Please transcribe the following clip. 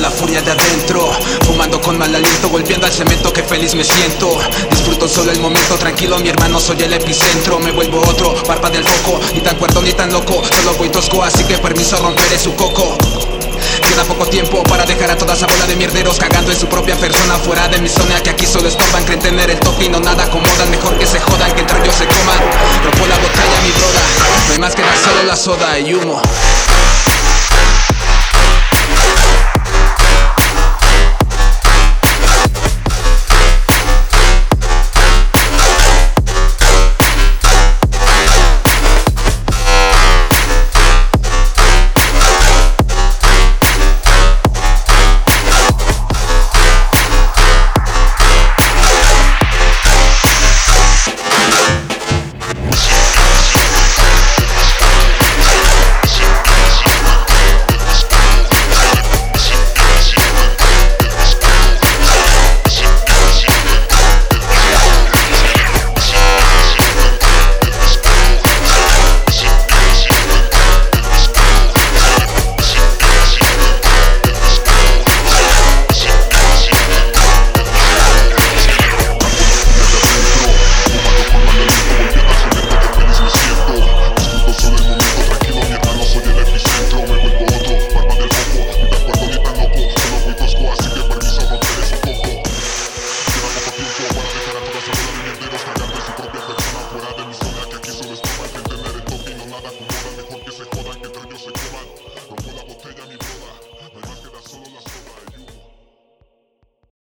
La furia de adentro Fumando con mal aliento volviendo al cemento que feliz me siento. Disfruto solo el momento Tranquilo mi hermano soy el epicentro. Me vuelvo otro Barba del foco Ni tan cuerdo ni tan loco. Solo voy tosco Así que permiso romperé su coco. Queda poco tiempo para dejar a toda esa bola de mierderos cagando en su propia persona fuera de mi zona que aquí solo estaban creen tener el toque y no nada acomodan mejor que se jodan que entre ellos se coman. Rompo la botella mi broda no hay más que dar solo la soda y humo.